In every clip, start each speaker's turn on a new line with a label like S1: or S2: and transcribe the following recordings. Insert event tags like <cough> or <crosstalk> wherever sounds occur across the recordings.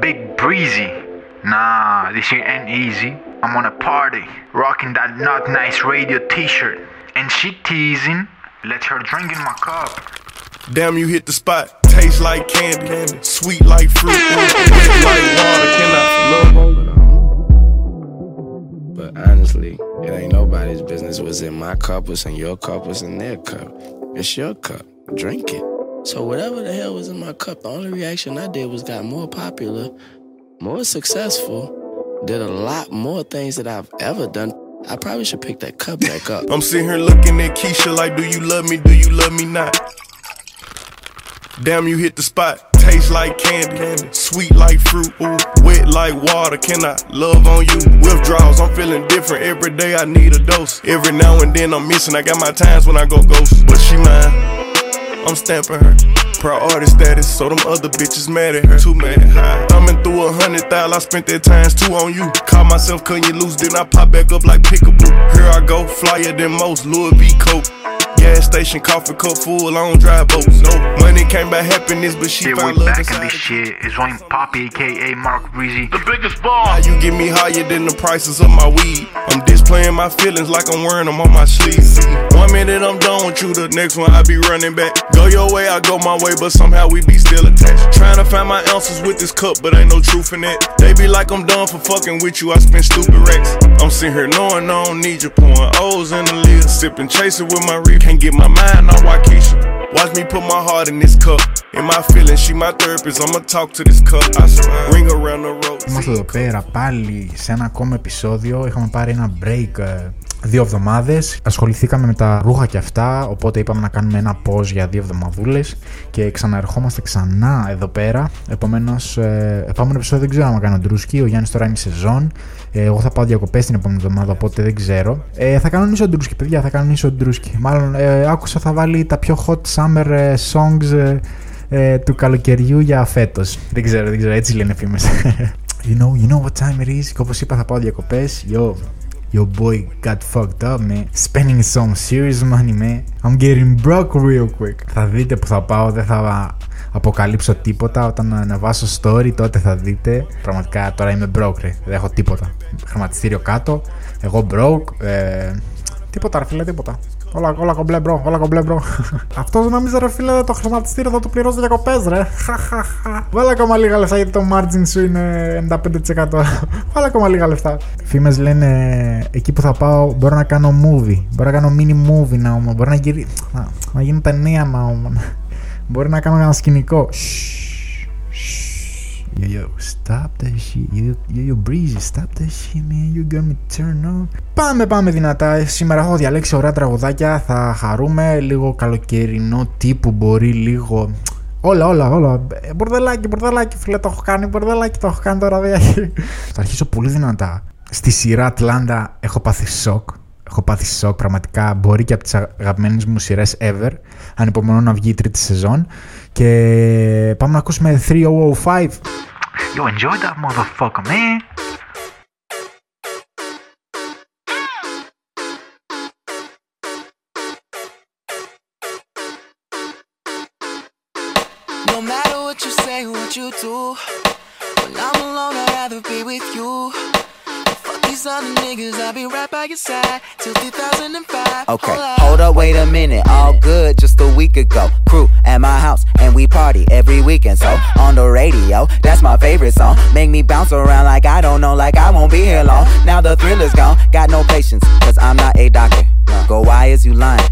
S1: Big Breezy. Nah, this shit ain't easy. I'm on a party, rocking that not nice radio t-shirt. And she teasing, let her drink in my cup.
S2: Damn, you hit the spot. Taste like candy, sweet like fruit, wet like water. Can I love
S3: But honestly, it ain't nobody's business what's in my cup, what's in your cup, what's in their cup. It's your cup. Drink it. So whatever the hell was in my cup, the only reaction I did was got more popular, more successful, did a lot more things that I've ever done. I probably should pick that cup back up. <laughs>
S2: I'm sitting here looking at Keisha like, do you love me? Do you love me not? Damn, you hit the spot. Taste like candy, sweet like fruit, ooh, wet like water. Can I love on you? Withdrawals, I'm feeling different every day. I need a dose. Every now and then I'm missing. I got my times when I go ghost, but she mine. I'm stamping her. Artist status, so them other bitches mad at her. Too mad at high. Coming through a hundred thousand, I spent that times two on you. Caught myself cutting you loose, then I pop back up like pickaboo. Here I go, flyer than most, Louis V. Coke. Gas station, coffee cup full, I don't drive boats. No money came by happiness, but she
S1: Yeah,
S2: found
S1: we're
S2: love
S1: back in this shit. It's Wayne Poppy, aka Mark Breezy.
S4: The biggest
S2: How
S4: boss.
S2: you get me higher than the prices of my weed? I'm displaying my feelings like I'm wearing them on my sleeves. One minute I'm done with you, the next one I be running back. Go your way, I go my way, but somehow we be still attached. Trying to find my ounces with this cup, but ain't no truth in it. They be like I'm done for fucking with you, I spend stupid racks. I'm sitting here knowing I don't need you, pouring O's in the lid, sipping, chasing with my reef Can't get my mind on Waukesha. Watch me put my heart in this cup. In my feelings, she my therapist. I'ma talk to this cup. I swear. Ring around the road.
S5: Είμαστε εδώ πέρα πάλι σε ένα ακόμα επεισόδιο. Είχαμε πάρει ένα break ε, δύο εβδομάδες. Ασχοληθήκαμε με τα ρούχα και αυτά. Οπότε είπαμε να κάνουμε ένα pause για δύο εβδομαδούλες. Και ξαναερχόμαστε ξανά εδώ πέρα. Επομένως, ε, επόμενο επεισόδιο δεν ξέρω αν κάνω ντρούσκι. Ο Γιάννης τώρα είναι σεζόν. Ε, εγώ θα πάω διακοπές την επόμενη εβδομάδα, οπότε δεν ξέρω. Ε, θα κανονίσω ντρούσκι, παιδιά. Θα κανονίσω ντρούσκι. Μάλλον ε, άκουσα θα βάλει τα πιο hot summer ε, songs. ε, ε, του καλοκαιριού για φέτος. Δεν ξέρω, δεν ξέρω, έτσι λένε φήμες. <laughs> you know, you know what time it is. Και όπως είπα θα πάω διακοπές. Yo, your boy got fucked up, man. Spending some serious money, man. I'm getting broke real quick. Θα δείτε που θα πάω, δεν θα αποκαλύψω τίποτα. Όταν ανεβάσω story τότε θα δείτε. Πραγματικά τώρα είμαι broke, ρε. Δεν έχω τίποτα. Χρηματιστήριο κάτω. Εγώ broke. Ε, τίποτα, ρε φίλε, τίποτα. Όλα, όλα κομπλέ, μπρο, όλα κομπλέ, μπρο. <laughs> Αυτός νόμιζε, ρε φίλε, το χρηματιστήριο θα του πληρώσει διακοπέ, ρε. Χαχαχα. <laughs> Βάλε ακόμα λίγα λεφτά γιατί το margin σου είναι 95%. <laughs> Βάλε ακόμα λίγα λεφτά. Φήμες λένε εκεί που θα πάω μπορώ να κάνω movie. Μπορώ να κάνω mini movie να όμως. Μπορεί να, γυρί... να, να γίνει ταινία να όμως. Μπορεί να κάνω ένα σκηνικό. Yo, yo, stop that shit. Yo, yo, yo, breezy, stop that shit, man. You got me turned on. Πάμε, πάμε δυνατά. Σήμερα έχω διαλέξει ωραία τραγουδάκια. Θα χαρούμε λίγο καλοκαιρινό τύπου. Μπορεί λίγο. Όλα, όλα, όλα. Ε, Μπορδελάκι, μπορδελάκι, φίλε, το έχω κάνει. Μπορδελάκι, το έχω κάνει τώρα. δεν έχει. Θα αρχίσω πολύ δυνατά. Στη σειρά Ατλάντα έχω πάθει σοκ. Έχω πάθει σοκ πραγματικά. Μπορεί και από τις αγαπημένες μου σειρές ever. Ανυπομονώ να βγει η τρίτη σεζόν. Και πάμε να ακούσουμε 3005.
S1: Yo, enjoy that motherfucker, man.
S6: No matter what you say, what you do. When I'm alone, I'd rather be with you. These other niggas, I'll be right by your side till 2005.
S7: Okay,
S6: Hold up.
S7: hold up, wait a minute. All good just a week ago. Crew at my house, and we party every weekend. So on the radio, that's my favorite song. Make me bounce around like I don't know, like I won't be here long. Now the thrill is gone, got no patience, cause I'm not a doctor. Go, why is you lying?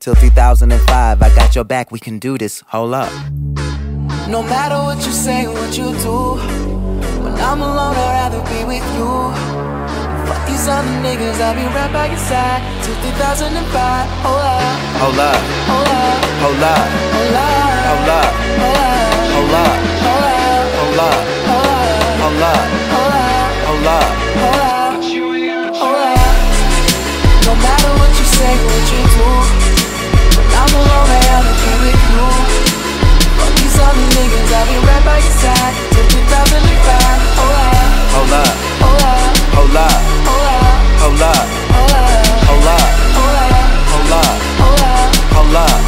S7: Till 2005, I got your back, we can do this, hold up.
S6: No matter what you say, what you do, when I'm alone, I'd rather be with you. Fuck these other niggas, I'll be right by your side. Till 2005, hold up.
S7: Hold up.
S6: Hold up.
S7: Hold up.
S6: Hold up.
S7: Hold up.
S6: Hold up.
S7: Hold up.
S6: Hold up.
S7: Hold up.
S6: Hold up. No matter what you say, what you do.
S7: Hold up.
S6: Hold up.
S7: Hold up
S6: Hold up. Hold up Hold up. Hold up Hold up. Hold up Hold up. Hold up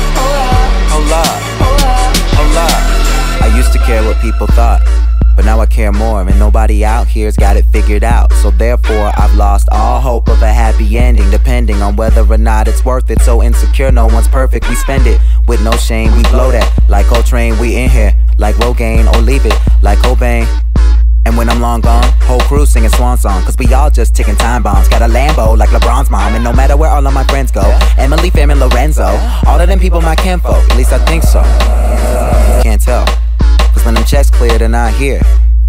S6: Hold up. Hold up Hold up.
S7: I used to care what people thought up, now I care more, and Nobody out here's got it figured out. So therefore, I've lost all hope of a happy ending, depending on whether or not it's worth it. So insecure, no one's perfect. We spend it with no shame. We blow that like Coltrane. We in here like Rogaine or leave it like Cobain. And when I'm long gone, whole crew singing swan song. Cause we all just ticking time bombs. Got a Lambo like LeBron's mom. And no matter where all of my friends go, Emily, Fam, and Lorenzo, all of them people my kinfolk. At least I think so. Can't tell. Cause when them checks clear, they're not here.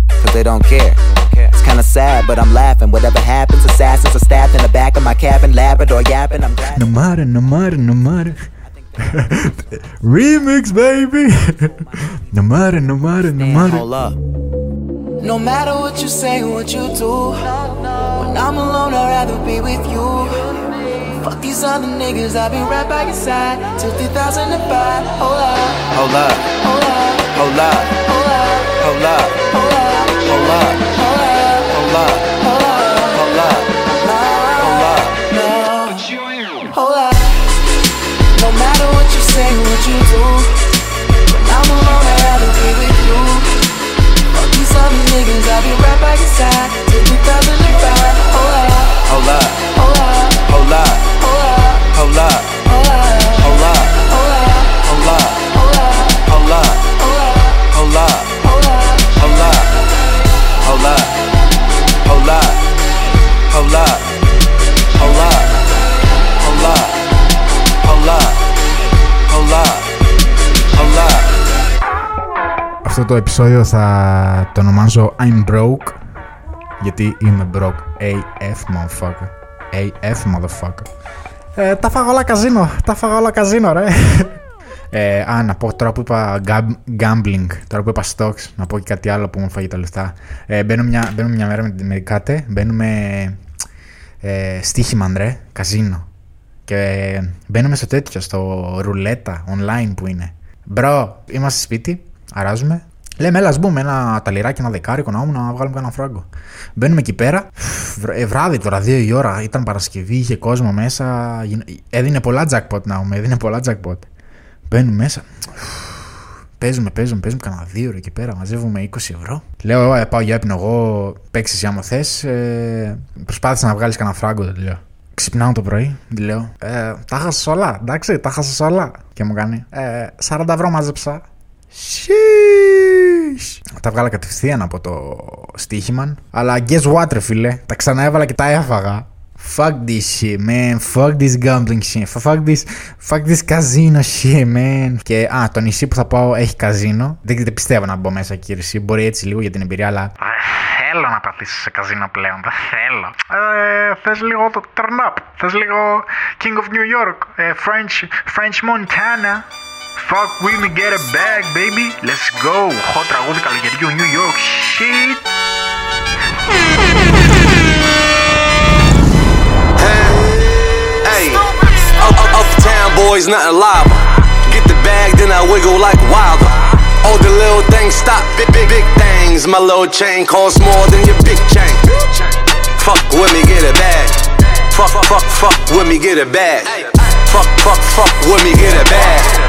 S7: Cause they don't care. It's kinda sad, but I'm laughing. Whatever happens, assassins are stabbed in the back of my cabin, Labrador yapping. I'm glad.
S5: No matter, no matter, no matter. <laughs> Remix, baby. <laughs> no matter, no matter, no
S7: Damn,
S5: matter.
S7: hold up.
S6: No matter what you say, what you do. When I'm alone, I'd rather be with you. Fuck these other niggas, I'll be right by your side till 2005. Hold up,
S7: Hold up,
S6: hold up,
S7: hold up,
S6: hold up,
S7: hold up,
S6: hold up,
S7: hold up,
S6: hold up,
S7: hold up,
S6: hold up.
S7: hold up, hold up.
S6: No, hold up. No matter what you say, what you do. When I'm alone, I'd rather be with you. Fuck these other niggas, I'll be right by your side till 2005. Hold up,
S7: Hold up,
S6: hold up,
S7: hold up,
S6: hold
S5: Αυτό το επεισόδιο θα το ονομάζω I'm broke γιατί είμαι broke AF motherfucker AF motherfucker ε, τα φάγα όλα καζίνο. Τα φάγα όλα καζίνο, ρε. Ε, α, να πω τώρα που είπα gam- gambling, τώρα που είπα stocks, να πω και κάτι άλλο που μου φάγει τα λεφτά. Ε, μπαίνω, μια, μπαίνω μια μέρα με, με κάτε, μπαίνουμε ε, στοίχημα, ρε, καζίνο. Και μπαίνουμε στο τέτοιο, στο ρουλέτα online που είναι. Μπρο, είμαστε σπίτι, αράζουμε. Λέμε, έλα, ας μπούμε ένα ταλιράκι, ένα δεκάρικο να να βγάλουμε κανένα φράγκο. Μπαίνουμε εκεί πέρα. βρ- ε, βράδυ τώρα, δύο η ώρα. Ήταν Παρασκευή, είχε κόσμο μέσα. γίν- Έδινε πολλά jackpot να πούμε, έδινε πολλά jackpot. Μπαίνουμε μέσα. Παίζουμε, παίζουμε, παίζουμε κανένα δύο ώρα εκεί πέρα. Μαζεύουμε 20 ευρώ. Λέω, ε, πάω για ύπνο. Εγώ παίξεις άμα θες. Ε, προσπάθησα να βγάλεις κανένα φράγκο, δεν λέω. Ξυπνάω το πρωί, τη λέω. Ε, τα χάσα όλα, εντάξει, τα χάσα όλα. Και μου κάνει, ε, 40 ευρώ μάζεψα. Sheesh. Τα βγάλα κατευθείαν από το στοίχημα. Αλλά guess what, ρε φίλε. Τα ξαναέβαλα και τα έφαγα. Fuck this shit, man. Fuck this gambling shit. Fuck this, fuck this casino shit, man. Και α, το νησί που θα πάω έχει καζίνο. Δεν, δεν πιστεύω να μπω μέσα, κύριε. Εσύ. Μπορεί έτσι λίγο για την εμπειρία, αλλά
S2: Δεν θέλω να πατήσεις σε καζίνο πλέον, δεν θέλω. Ε, θες λίγο το turn up, θες λίγο King of New York, ε, French, French Montana. Fuck with me, get a bag, baby. Let's go. Hot τραγούδι καλοκαιριού, New York, shit.
S8: Hey, up, up, uptown boys, nothing live. Get the bag, then I wiggle like wilder. All the little things stop, big, big, big things. My little chain costs more than your big chain. Fuck with me, get a bag. Fuck, fuck, fuck with me, get a bag. Fuck, fuck, fuck with me, get a bag.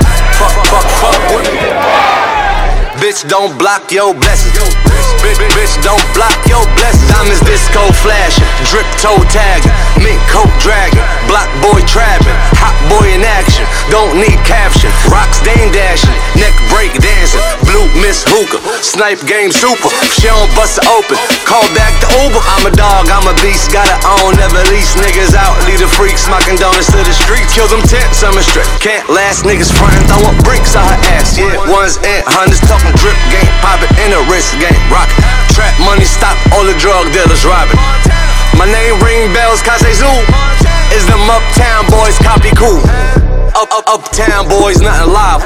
S8: Bitch, don't block your blessings. Bitch, bitch, don't block your blessings. Diamonds disco flashing, drip toe tagging, mink coat dragging, block boy trapping, hot boy in action. Don't need caption. Rocks dame dashing, neck break dancing, blue miss hookah, snipe game super. She don't bust it open. Call back the Uber. I'm a dog, I'm a beast, gotta own, never lease niggas out. Lead the freaks, smocking donuts to the street. Kill them tents, I'm a straight. Can't last niggas frontin', throwing bricks on her ass. Yeah, ones and hundreds talking drip game, poppin' in the wrist game, rock. Trap money, stop all the drug dealers robbing. My name ring bells, Kase Zoo. Is them uptown boys copy cool? Up, up, uptown boys, nothing live.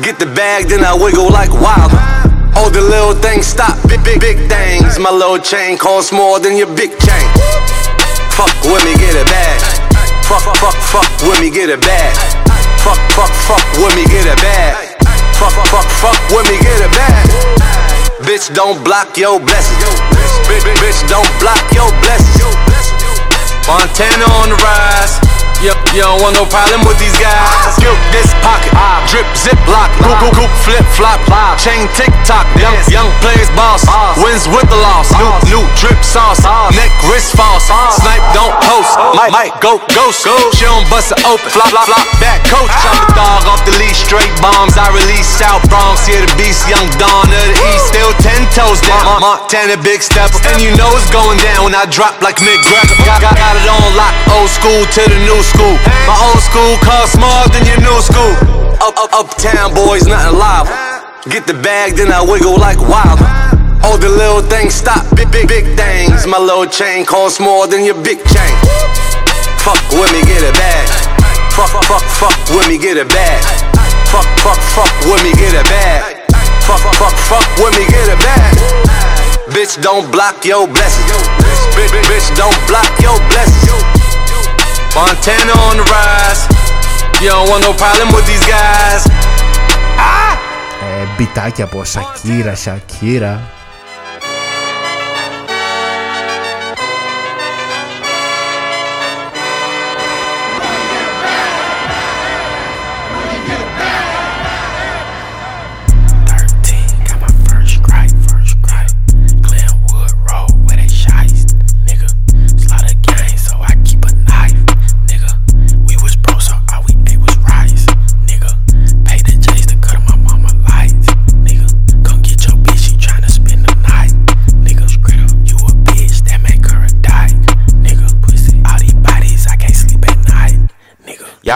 S8: Get the bag, then I wiggle like wild. All the little things stop, big, big, big things. My little chain costs more than your big chain. Fuck with me, get a bag. Fuck, fuck, fuck with me, get a bag. Fuck, fuck, fuck with me, get a bag. Fuck, fuck, fuck with me, get a bag. Bitch, don't block your blessings. Bitch, bitch, bitch, don't block your blessings. Montana on the rise. You, you don't want no problem with these guys. Skip this pocket, drip zip lock, goop goop goop flip flop, chain tick tock. Young young plays boss, wins with the loss. New new drip sauce, neck wrist false. Snipe don't post, might might go ghost. She don't bust it open, flop flop flop back coach. Chop the dog off the leash, straight bombs. I release South Bronx, here the beast, young Dawn of the East. Still ten toes down, Montana big step, and you know it's going down when I drop like McGregor. Got, got, got it on lock, old school to the new school. My old school costs more than your new school. Up, up, uptown boys, nothing live. Get the bag, then I wiggle like wild. All the little things stop, big, big, big things. My little chain costs more than your big chain. Fuck with me, get a bag. Fuck, fuck, fuck with me, get a bag. Fuck, fuck, fuck with me, get a bag. Fuck, fuck, fuck with me, get a bag. Bitch, don't block your blessings. Bitch, bitch, don't block your blessings. Montana on the rise. You don't want no problem with these guys.
S5: Ε, μπιτάκι από Σακύρα, Σακύρα.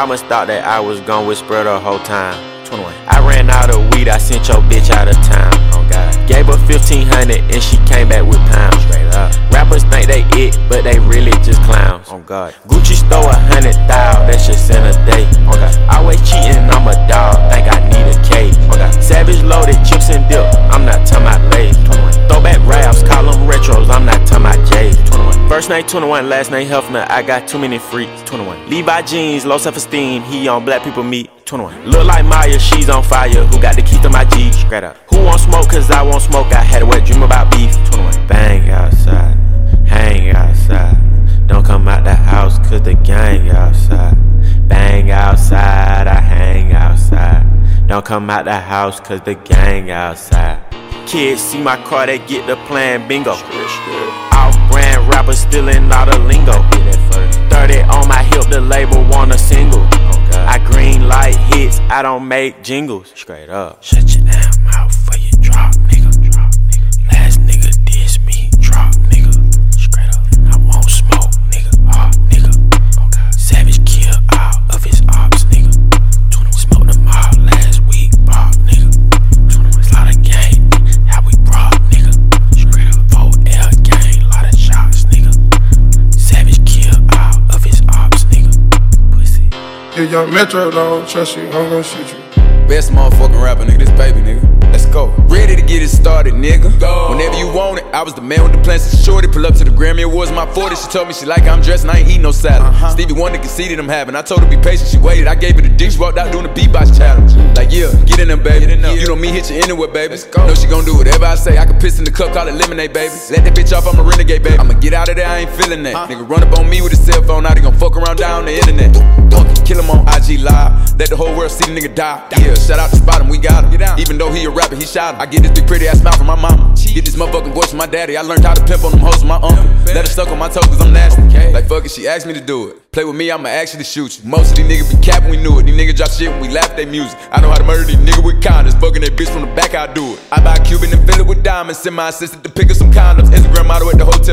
S9: Y'all thought that I was gonna whisper the whole time. 21. I ran out of weed, I sent your bitch out of town. Oh God. Gave her 1500 and she came back with pounds. Straight up. Rappers think they it, but they really just clowns. Oh God. Gucci stole a hundred thou, that's just in a day. Oh God. Always cheating, I'm a dog, think I need a cage. Oh God. Savage loaded, chips and dip, I'm not talking about Lay's. 21. Throwback raps, call them retros, I'm not talking about J's. 21. First name 21, last name Hefner, I got too many freaks. 21. Levi jeans, low self esteem, he on black people meat. 21. Look like Maya, she's on fire. Who got the key to my G? Straight up. Who want smoke? Cause I want smoke. I had a wet dream about beef. 21. Bang outside, hang outside. Don't come out the house cause the gang outside. Bang outside, I hang outside. Don't come out the house cause the gang outside. Kids see my car, they get the plan bingo. Off brand rappers stealing all the lingo. 30 on my hip, the label want a single. I green light hits, I don't make jingles. Straight up.
S3: Shut your damn mouth Pussy.
S10: If young Metro don't trust you, I'm gonna shoot you.
S11: Best motherfucking rapper, nigga. This baby, nigga. Let's go. Ready to get it started, nigga. Go. Whenever you want it, I was the man with the plans to shorty. Pull up to the Grammy Awards, my 40. She told me she like how I'm dressed and I ain't eat no salad. Uh-huh. Stevie Wonder conceded I'm having. I told her be patient, she waited. I gave her the dick, she walked out doing the beatbox challenge. Like, yeah, get in there, baby. You know me, hit you anywhere, baby. Let's go. Know she gon' do whatever I say. I can piss in the cup, call it lemonade, baby. Let that bitch off, I'm a renegade, baby. I'ma get out of there, I ain't feeling that. Nigga run up on me with a cell phone, now they gon' fuck around down the internet. Kill him on IG Live. Let the whole world see the nigga die. Yeah, shout out to Spot him, we got him. Even though he a rapper, he shot him. I get this big pretty ass mouth from my mama. Get this motherfucking voice from my daddy. I learned how to pimp on them hoes from my uncle. Let her suck on my toes cause I'm nasty. Like fuck it, she asked me to do it. Play with me, I'ma actually shoot you. Most of these niggas be capping, we knew it. These niggas drop shit when we laugh at their music. I know how to murder these niggas with kindness. Fucking that bitch from the back, I do it. I buy a Cuban and fill it with diamonds. Send my assistant to pick up some condoms. Instagram model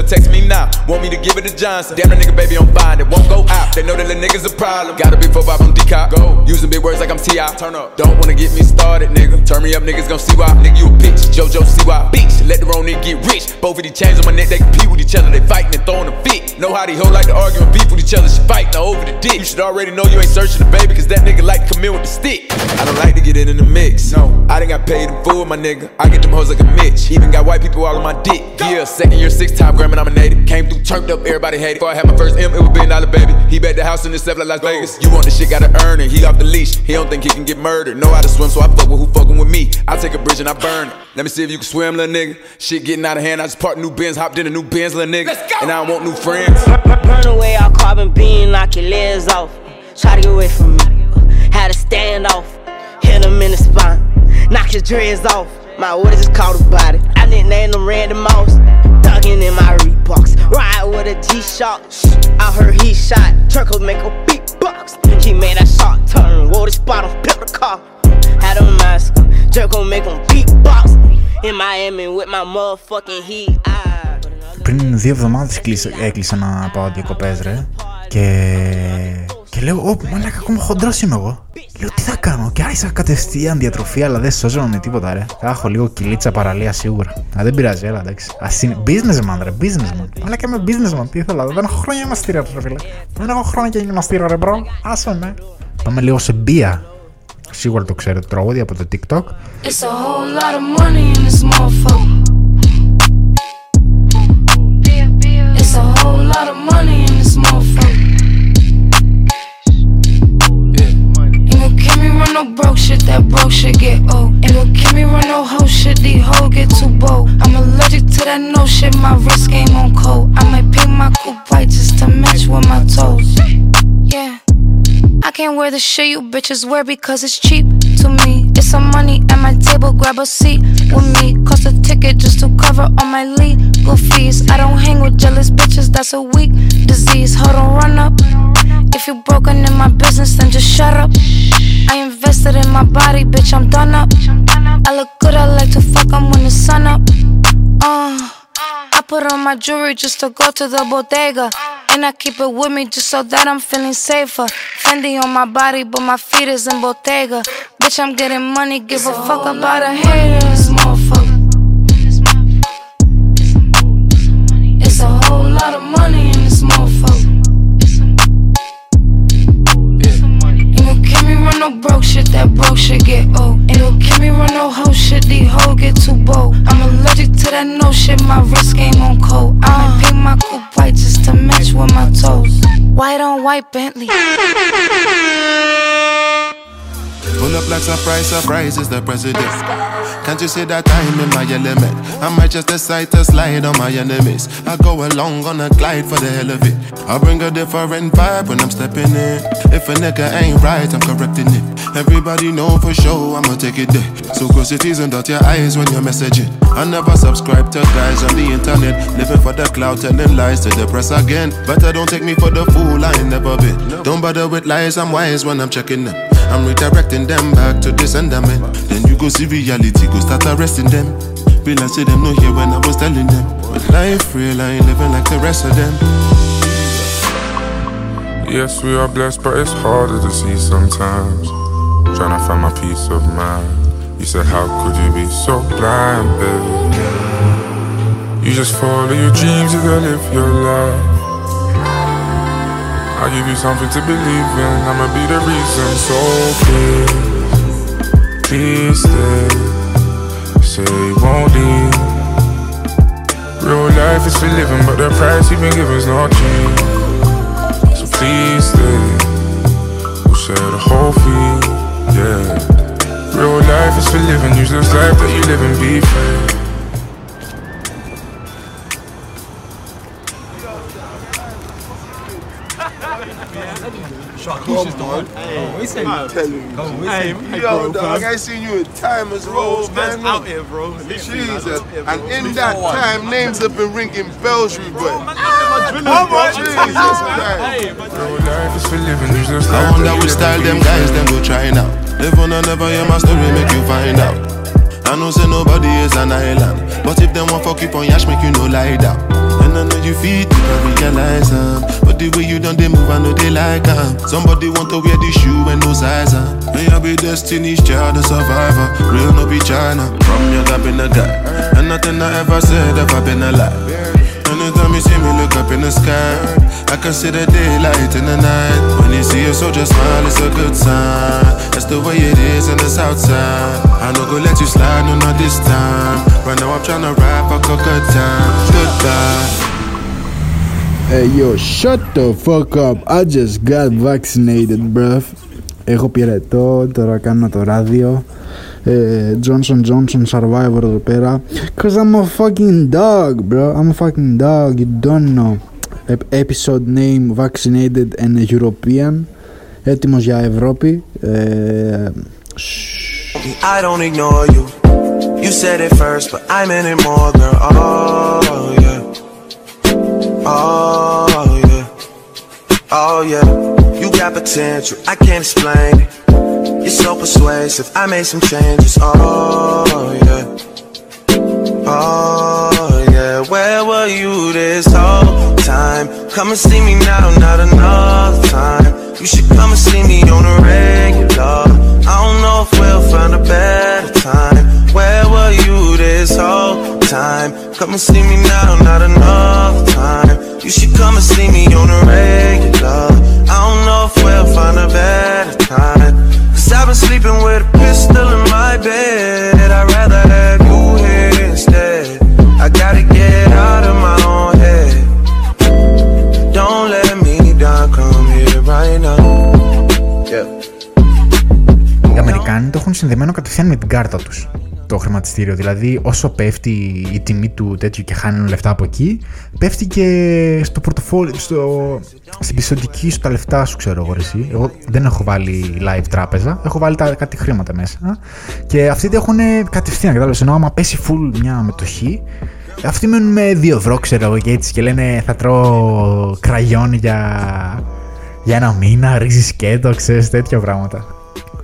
S11: text me now. Want me to give it to Johnson. Damn, the nigga baby on fire, it won't go out. They know that the niggas a problem. Got a big four five on decop. Go. Using big words like I'm T.I. Turn up. Don't wanna get me started, nigga. Turn me up, niggas gon' see why. Nigga, you a bitch. JoJo, see why. Bitch. Let the wrong nigga get rich. Both of these chains on my neck, they compete with each other. They fighting and throwing a fit. Know how these hoes like to argue and beef with each other. She fighting over the dick. You should already know you ain't searching the baby, cause that nigga like to come in with the stick. I don't like to get in in the mix. No. I done got paid in full, my nigga. I get them hoes like a Mitch. Even got white people all on my dick. Yeah, second year, six time Grammy native. Came through, turned up, everybody hated. Before I had my first M, it was billion dollar baby. He bet the house in himself like Las Vegas. You want the shit, gotta earn it. He off the leash. He don't think he can get murdered. Know how to swim, so I fuck with who fucking with me. I take a bridge and I burn it. Let me see if you can swim, little nigga. Shit getting out of hand. I just parked new Benz, hopped in a new Benz, little nigga. And I don't want new friends.
S12: Burn away our carbon beam, knock your legs off. try to get away from me. Had to stand off, hit him in the spine, knock his dreads off. My what is just caught a body. I didn't name them Randy Moss. Thuggin' in my Reeboks. Ride with a G-Shock. I heard he shot. Turkle make a beatbox. He made that shot turn. Wore the spot on pimp the car. Had a mask. Jerk gon' make him beatbox. In Miami with my motherfucking heat. I...
S5: Πριν δύο εβδομάδες κλείσε, έκλεισα να πάω διακοπές ρε και, και λέω «Ω, μαλάκα ακόμα χοντρός είμαι εγώ». Λέω «Τι θα κάνω» και άρχισα κατευθείαν διατροφή αλλά δεν σώζομαι με τίποτα ρε. Θα έχω λίγο κυλίτσα παραλία σίγουρα. Α, δεν πειράζει, έλα εντάξει. Ας είναι businessman ρε, businessman. Μαλάκα είμαι businessman, τι ήθελα, δεν έχω χρόνια για μαστήρα ρε φίλε. Δεν έχω χρόνια για γυμναστήρα ρε μπρο, άσε με. Πάμε λίγο σε μπία. Σίγουρα το ξέρετε το τραγούδι από το TikTok.
S13: It's a whole lot of money in this motherfucker. It's a whole lot of money shit, my wrist game on cold. I might paint my coupe white just to match with my toes. Yeah. I can't wear the shit you bitches wear because it's cheap to me. It's some money at my table, grab a seat with me. Cost a ticket just to cover all my legal fees. I don't hang with jealous bitches, that's a weak disease. Hold on, run up. If you're broken in my business, then just shut up. I invested in my body, bitch, I'm done up. I look good, I like to fuck 'em when the sun up. Uh, put on my jewelry just to go to the bodega. And I keep it with me just so that I'm feeling safer. Fendi on my body, but my feet is in Bottega. Bitch, I'm getting money, give a fuck about a hater. This motherfucker. It's a whole lot of money in this motherfucker. Ain't gon' keep me run no broke shit, that broke shit get old. Ain't gon' keep me run no hoe shit, these hoes get too bold. I'm allergic to that no shit, my wrist game cold. I might paint my coupe white just to match with my toes. White on white Bentley.
S10: Pull up like surprise, surprise is the president. Can't you see that I'm in my element? I might just decide to slide on my enemies. I go along on a glide for the hell of it. I bring a different vibe when I'm stepping in. If a nigga ain't right, I'm correcting it. Everybody know for sure I'ma take it there. So close it is and dot your eyes when you're messaging. I never subscribe to guys on the internet. Living for the cloud, telling lies to the press again. Better don't take me for the fool, I ain't never been. Don't bother with lies, I'm wise when I'm checking them. I'm redirecting them back to the sentiment. Then you go see reality, go start arresting them. Realize say them no hear when I was telling them. But life real, I ain't living like the rest of them.
S14: Yes, we are blessed, but it's harder to see sometimes. Trying to find my peace of mind. You said, How could you be so blind, baby? You just follow your dreams, you gotta live your life. I'll give you something to believe in. I'ma be the reason. So please, please stay. Say you won't leave. Real life is for living, but the price you've been given is not cheap. So please stay. We'll share the whole fee. Yeah. Real life is for living. Use this life that you live and be free.
S10: Keisha's the one. Hey, I'm telling you. Hey, yo, dog, I seen you in time as Rose, man.
S15: out here, bro.
S10: Jesus. And in that time, names have been ringing bells, you boy.
S14: Is. Use this
S10: I wonder
S14: you
S10: which style them guys them go try now. Live on and never hear my story, make you find out. I know say nobody is an island, but if them want fuck keep on yash, make you no lie down. And I know you feel I realize um, but the way you done they move, I know they like um. Somebody want to wear the shoe and no size um. May I be destiny's child, a survivor. Real no be China. From young I've been a guy, and nothing I ever said ever been a lie. Anytime you see me look up in the sky, I can see the daylight in the night. When you see a soldier smile, it's a good sign. That's the way it is in the south side. I no go let you slide, no, not this time. Right now I'm tryna rap a good time. Goodbye.
S16: Hey yo, shut the fuck up. I just got vaccinated, bruv. Έχω πυρετό, τώρα κάνω το ράδιο. Ε, Johnson Johnson Survivor εδώ πέρα. Cause I'm a fucking dog, bro. I'm a fucking dog, you don't know. Ep- episode name Vaccinated and European.
S17: έτοιμος για Ευρώπη. Ε,
S18: I don't ignore you. You said it first, but I meant it more, girl. Oh, yeah. Oh, yeah. Oh, yeah. You got potential, I can't explain it. You're so persuasive, I made some changes. Oh, yeah. Oh, yeah. Where were you this whole time? Come and see me now, not another time. You should come and see me on a regular. I don't know if we'll find a better time. Where were you this whole time? Come and see me now,
S5: συνδεμένο κατευθείαν με την κάρτα τους το χρηματιστήριο. Δηλαδή, όσο πέφτει η τιμή του τέτοιου και χάνουν λεφτά από εκεί, πέφτει και στο πορτοφόλι, στο, στην πιστοτική σου τα λεφτά σου, ξέρω εγώ εσύ. Εγώ δεν έχω βάλει live τράπεζα, έχω βάλει τα, κάτι χρήματα μέσα. Και αυτοί τα έχουν κατευθείαν, κατάλαβες. Ενώ άμα πέσει full μια μετοχή, αυτοί μένουν με 2 ευρώ, ξέρω εγώ και έτσι. Και λένε θα τρώω κραγιόν για, για ένα μήνα, ρύζι σκέτο, ξέρεις τέτοια πράγματα.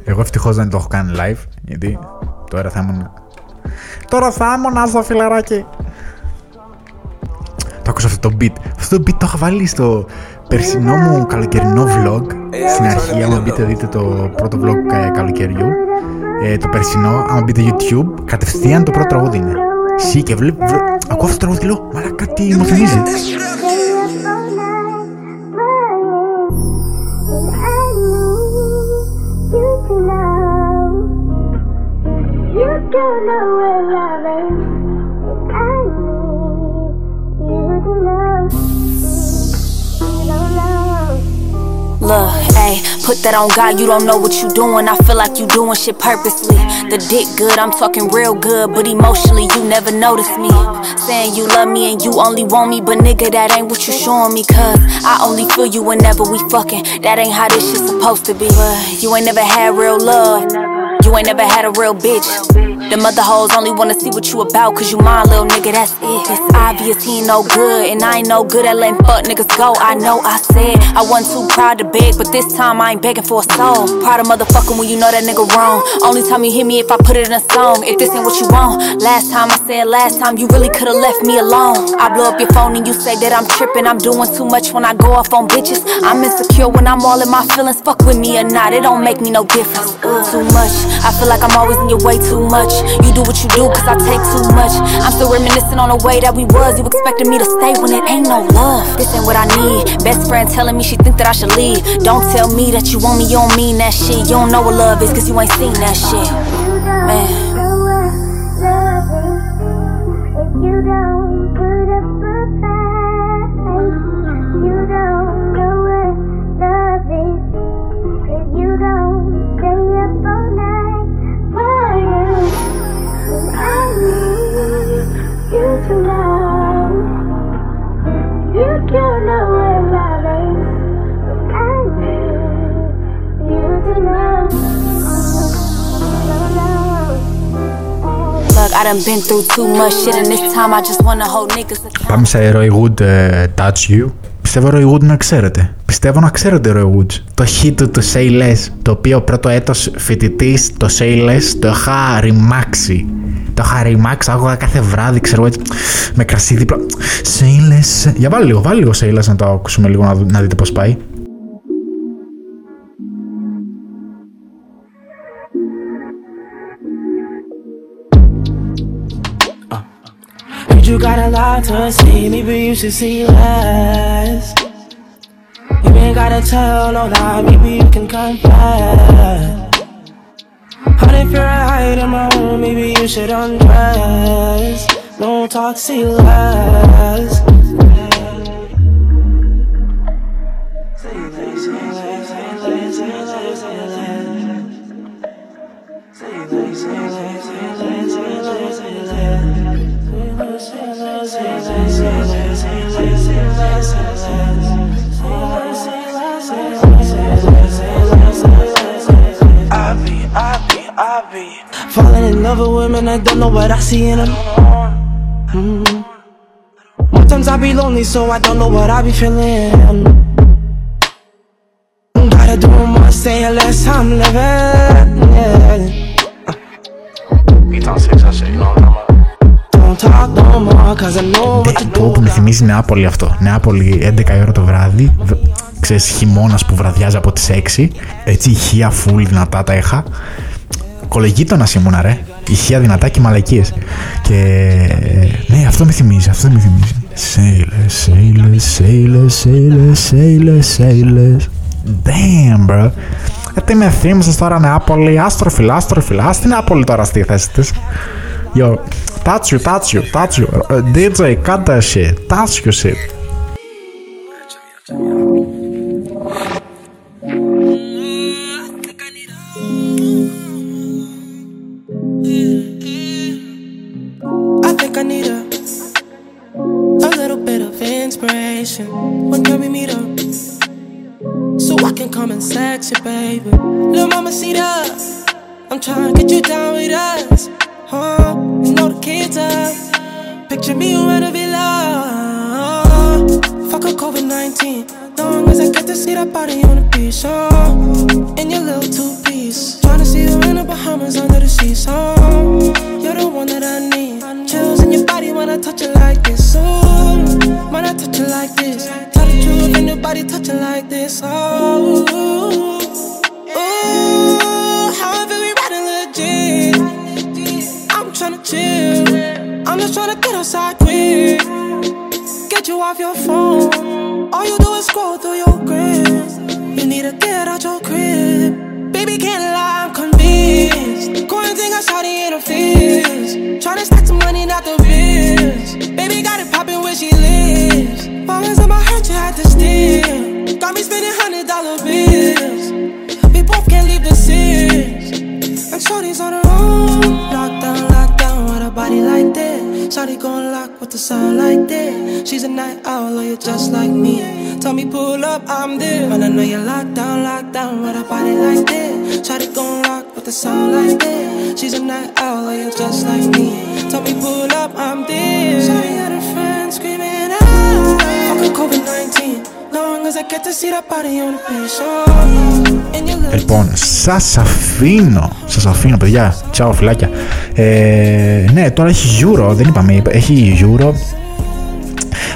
S5: Εγώ ευτυχώς δεν το έχω κάνει live, γιατί τώρα θα ήμουν. Τώρα θα ήμουν άσο φιλαράκι. Το άκουσα αυτό το beat. Αυτό το beat το είχα βάλει στο περσινό μου καλοκαιρινό vlog. Στην αρχή, άμα μπείτε δείτε το πρώτο vlog ε, καλοκαιριού. Ε, το περσινό, άμα μπείτε YouTube, κατευθείαν το πρώτο τραγούδι είναι. Σύ και βλέπω. Ακούω αυτό το τραγούδι και λέω, Μαλά κάτι μου θυμίζει.
S19: Look, ayy, put that on God, you don't know what you doing. I feel like you doing shit purposely. The dick good, I'm talking real good, but emotionally you never notice me. Saying you love me and you only want me, but nigga, that ain't what you showing me. Cause I only feel you whenever we fucking. That ain't how this shit supposed to be. But you ain't never had real love. You ain't never had a real bitch. The other hoes only wanna see what you about, cause you my little nigga, that's it. It's obvious he ain't no good, and I ain't no good at letting fuck niggas go. I know I said I wasn't too proud to beg, but this time I ain't begging for a soul. Proud of motherfucking when you know that nigga wrong. Only time you hear me if I put it in a song. If this ain't what you want. Last time I said last time, you really could've left me alone. I blow up your phone and you say that I'm tripping. I'm doing too much when I go off on bitches. I'm insecure when I'm all in my feelings. Fuck with me or not, it don't make me no difference. Ugh, too much. I feel like I'm always in your way too much. You do what you do, cause I take too much. I'm still reminiscing on the way that we was. You expected me to stay when it ain't no love. This ain't what I need. Best friend telling me she think that I should leave. Don't tell me that you want me, you don't mean that shit. You don't know what love is, cause you ain't seen that shit. Man.
S20: I
S19: done been through too much shit, and this time I just wanna hold niggas accountable.
S5: Πάμε σε Roy Wood ε, Touch You. Πιστεύω Roy Wood να ξέρετε. Πιστεύω να ξέρετε Roy Wood. Το hit του του Say Less, το οποίο πρώτο έτος φοιτητής το Say Less το είχα ρημάξει. Το είχα ρημάξει, άκουγα κάθε βράδυ, ξέρω έτσι, με κρασί δίπλα. Say Less. Για βάλει λίγο, βάλει λίγο Say Less να το ακούσουμε λίγο να, δου- να δείτε πώς πάει.
S21: Lot to see, maybe you should see less. You ain't gotta tell no lie, maybe you can confess. But if you're in my room, maybe you should undress. Don't talk, see less. Falling in love with women, I don't know what I see in them. Mm. More times I be lonely, so I don't know what I be feeling. Gotta do more, say less, I'm living. Yeah.
S3: Ήταν σεξα σε
S21: Don't talk no more, cause I know what to do.
S5: Πω που με θυμίζει Νεάπολη αυτό. Νεάπολη 11 η ώρα το βράδυ. β- Ξέρεις χειμώνας που βραδιάζει από τις 6. Έτσι ηχεία full δυνατά τα είχα. Κολεγίτονας ήμουνα ρε. Ηχεία δυνατά και μαλακίες. Και ναι αυτό με θυμίζει, αυτό με θυμίζει. Sailors, sailors, sailors, sailors, sailors, sailors. Damn bro. Γιατί με θύμισες τώρα Νεάπολη, άστροφιλ, άστροφιλ. Ας την Νεάπολη τώρα στη θέση της. Yo, touch you, touch you, touch you. Uh, DJ, cut that shit. Touch your shit.
S21: You, baby. Little mama, see us. I'm trying to get you down with us. Huh? You know the kids up. Picture me in a villa. Fuck a COVID 19. Long as I get to see that body on the beach. Oh, in your little two piece. Trying to see you in the Bahamas under the seesaw. You're the one that I need. Chills in your body when I touch it like this. Oh, when I touch it like this. Tell the truth, ain't nobody touch it like this. Oh, oh, however we riding legit. I'm tryna chill. I'm just tryna get outside quick. Get you off your phone. All you do is scroll through your grid. You need to get out your crib. Baby, can't lie, Got me spending hundred dollar bills. We both can't leave the six. And shorty's on her own. Lockdown, lockdown with a body like that. Shorty gon' lock with the sound like that. She's a night owl, or you're just like me. Tell me pull up, I'm there. And I know you're locked down, locked down with a body like that. Shorty gon' lock with the sound like that. She's a night owl, or you're just like me. Tell me pull up, I'm there. Shorty got her friends screaming out. Fuck COVID 19. Long as I get to see that body on the beach. Oh, and you look
S5: Λοιπόν, σας αφήνω. Σας αφήνω, παιδιά. Τσάω, φιλάκια. Ε, ναι, τώρα έχει Euro, δεν είπαμε. Έχει Euro.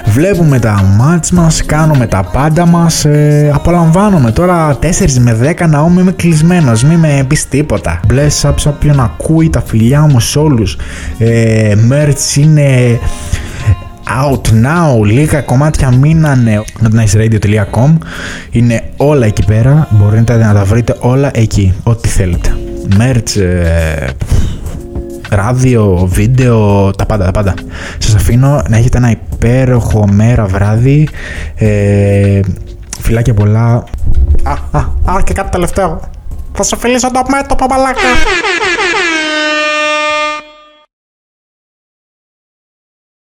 S5: Βλέπουμε τα μάτς μας, κάνουμε τα πάντα μας, ε, απολαμβάνομαι τώρα 4 με 10 να είμαι κλεισμένος, μην με πεις τίποτα. Bless up σε όποιον ακούει τα φιλιά μου σε όλους. Ε, merch είναι out now, λίγα κομμάτια μείνανε noticeradio.com είναι όλα εκεί πέρα, μπορείτε να τα βρείτε όλα εκεί, ό,τι θέλετε. Merch, ε, ράδιο, βίντεο, τα πάντα, τα πάντα. Σας αφήνω να έχετε ένα υπέροχο μέρα βράδυ. Ε, φιλάκια πολλά. Α, α, α, και κάτι τελευταίο. Θα σε φιλήσω το μέτωπο, μαλάκα.